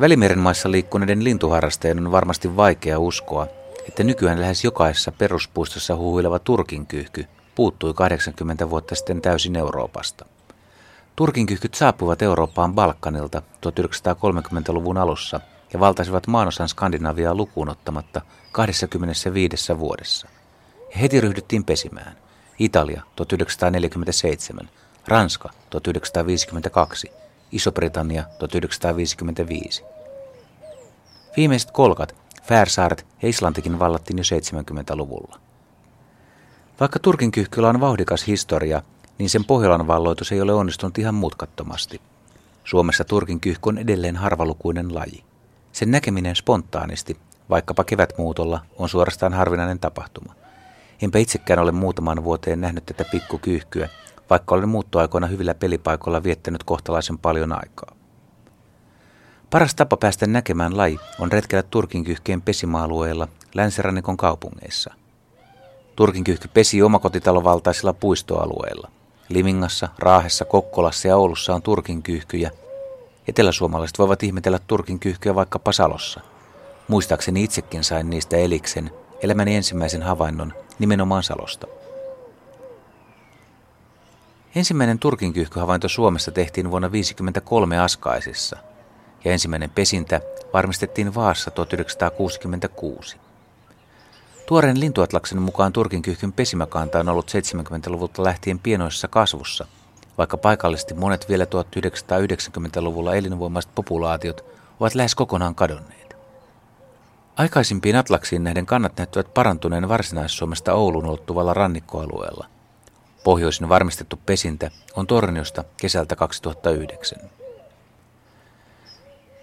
Välimeren maissa liikkuneiden lintuharrastajien on varmasti vaikea uskoa, että nykyään lähes jokaisessa peruspuistossa huhuileva turkinkyyhky puuttui 80 vuotta sitten täysin Euroopasta. Turkinkyyhkyt saapuivat Eurooppaan Balkanilta 1930-luvun alussa ja valtaisivat maanosan Skandinaviaa lukuun ottamatta 25 vuodessa. Ja heti ryhdyttiin pesimään. Italia 1947, Ranska 1952, Iso-Britannia 1955. Viimeiset kolkat, Färsaaret ja Islantikin vallattiin jo 70-luvulla. Vaikka Turkin kyhkyllä on vauhdikas historia, niin sen Pohjolan valloitus ei ole onnistunut ihan mutkattomasti. Suomessa Turkin kyhky on edelleen harvalukuinen laji. Sen näkeminen spontaanisti, vaikkapa kevätmuutolla, on suorastaan harvinainen tapahtuma. Enpä itsekään ole muutaman vuoteen nähnyt tätä pikkukyyhkyä, vaikka olen muuttoaikoina hyvillä pelipaikoilla viettänyt kohtalaisen paljon aikaa. Paras tapa päästä näkemään laji on retkellä turkinkyhkeen pesimaalueella länsirannikon kaupungeissa. Turkinkyhky pesi omakotitalovaltaisilla puistoalueilla. Limingassa, Raahessa, Kokkolassa ja Oulussa on turkinkyyhkyjä. Eteläsuomalaiset voivat ihmetellä turkinkyyhkyä vaikka Pasalossa. Muistaakseni itsekin sain niistä eliksen, elämäni ensimmäisen havainnon nimenomaan Salosta. Ensimmäinen turkinkyyhkyhavainto Suomessa tehtiin vuonna 1953 Askaisissa, ja ensimmäinen pesintä varmistettiin Vaassa 1966. Tuoreen lintuatlaksen mukaan turkinkyyhkyn pesimäkanta on ollut 70-luvulta lähtien pienoissa kasvussa, vaikka paikallisesti monet vielä 1990-luvulla elinvoimaiset populaatiot ovat lähes kokonaan kadonneet. Aikaisimpiin atlaksiin näiden kannat näyttävät parantuneen Varsinais-Suomesta Oulun ulottuvalla rannikkoalueella – Pohjoisin varmistettu pesintä on Torniosta kesältä 2009.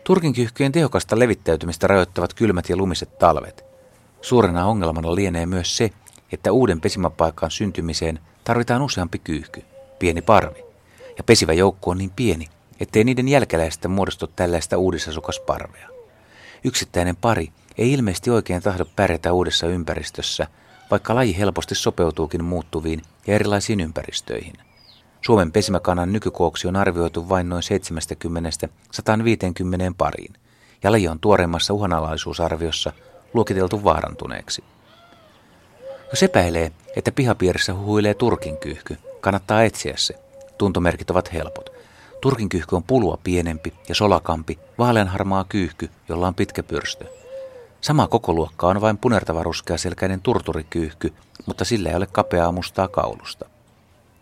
Turkin kyhkyjen tehokasta levittäytymistä rajoittavat kylmät ja lumiset talvet. Suurena ongelmana lienee myös se, että uuden pesimäpaikan syntymiseen tarvitaan useampi kyyhky, pieni parvi. Ja pesivä joukko on niin pieni, ettei niiden jälkeläistä muodostu tällaista uudisasukasparvea. Yksittäinen pari ei ilmeisesti oikein tahdo pärjätä uudessa ympäristössä – vaikka laji helposti sopeutuukin muuttuviin ja erilaisiin ympäristöihin. Suomen pesimäkannan nykykooksi on arvioitu vain noin 70-150 pariin, ja laji on tuoreimmassa uhanalaisuusarviossa luokiteltu vaarantuneeksi. Jos epäilee, että pihapiirissä huhuilee turkinkyyhky, kannattaa etsiä se. Tuntomerkit ovat helpot. Turkinkyyhky on pulua pienempi ja solakampi, vaaleanharmaa kyyhky, jolla on pitkä pyrstö. Sama kokoluokka on vain punertava selkäinen turturikyyhky, mutta sillä ei ole kapeaa mustaa kaulusta.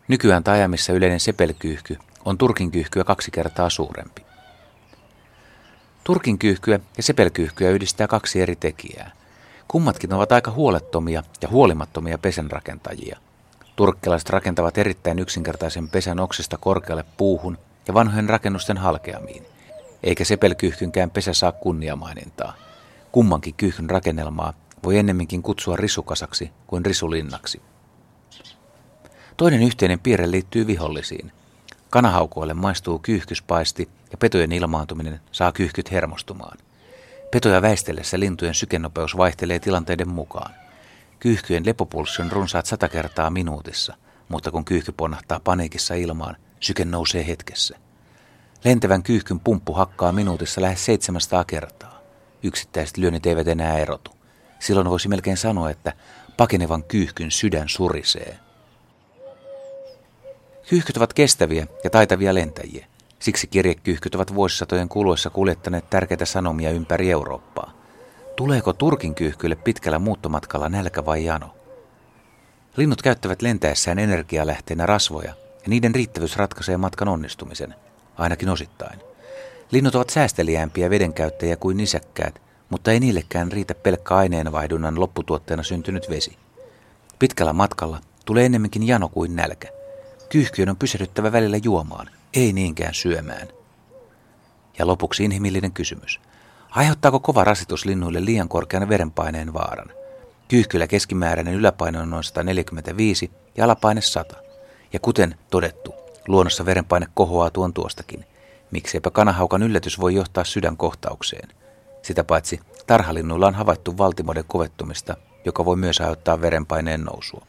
Nykyään taajamissa yleinen sepelkyyhky on turkinkyyhkyä kaksi kertaa suurempi. Turkinkyyhkyä ja sepelkyyhkyä yhdistää kaksi eri tekijää. Kummatkin ovat aika huolettomia ja huolimattomia pesenrakentajia. Turkkilaiset rakentavat erittäin yksinkertaisen pesän oksista korkealle puuhun ja vanhojen rakennusten halkeamiin, eikä sepelkyyhkynkään pesä saa kunniamainintaa. Kummankin kyyhyn rakennelmaa voi ennemminkin kutsua risukasaksi kuin risulinnaksi. Toinen yhteinen piirre liittyy vihollisiin. Kanahaukoille maistuu kyyhkyspaisti ja petojen ilmaantuminen saa kyyhkyt hermostumaan. Petoja väistellessä lintujen sykenopeus vaihtelee tilanteiden mukaan. Kyyhkyjen lepopulssi on runsaat sata kertaa minuutissa, mutta kun kyyhky ponnahtaa paniikissa ilmaan, syke nousee hetkessä. Lentävän kyyhkyn pumppu hakkaa minuutissa lähes 700 kertaa. Yksittäiset lyönnit eivät enää erotu. Silloin voisi melkein sanoa, että pakenevan kyyhkyn sydän surisee. Kyyhkyt ovat kestäviä ja taitavia lentäjiä. Siksi kirjekyyhkyt ovat vuosisatojen kuluessa kuljettaneet tärkeitä sanomia ympäri Eurooppaa. Tuleeko Turkin kyyhkyille pitkällä muuttomatkalla nälkä vai jano? Linnut käyttävät lentäessään energialähteenä rasvoja, ja niiden riittävyys ratkaisee matkan onnistumisen, ainakin osittain. Linnut ovat säästeliäämpiä vedenkäyttäjiä kuin nisäkkäät, mutta ei niillekään riitä pelkkä aineenvaihdunnan lopputuotteena syntynyt vesi. Pitkällä matkalla tulee ennemminkin jano kuin nälkä. Kyyhkyön on pysähdyttävä välillä juomaan, ei niinkään syömään. Ja lopuksi inhimillinen kysymys. Aiheuttaako kova rasitus linnuille liian korkean verenpaineen vaaran? Kyyhkyllä keskimääräinen yläpaine on noin 145 ja alapaine 100. Ja kuten todettu, luonnossa verenpaine kohoaa tuon tuostakin. Mikseipä kanahaukan yllätys voi johtaa sydänkohtaukseen. Sitä paitsi tarhalinnuilla on havaittu valtimoiden kovettumista, joka voi myös aiheuttaa verenpaineen nousua.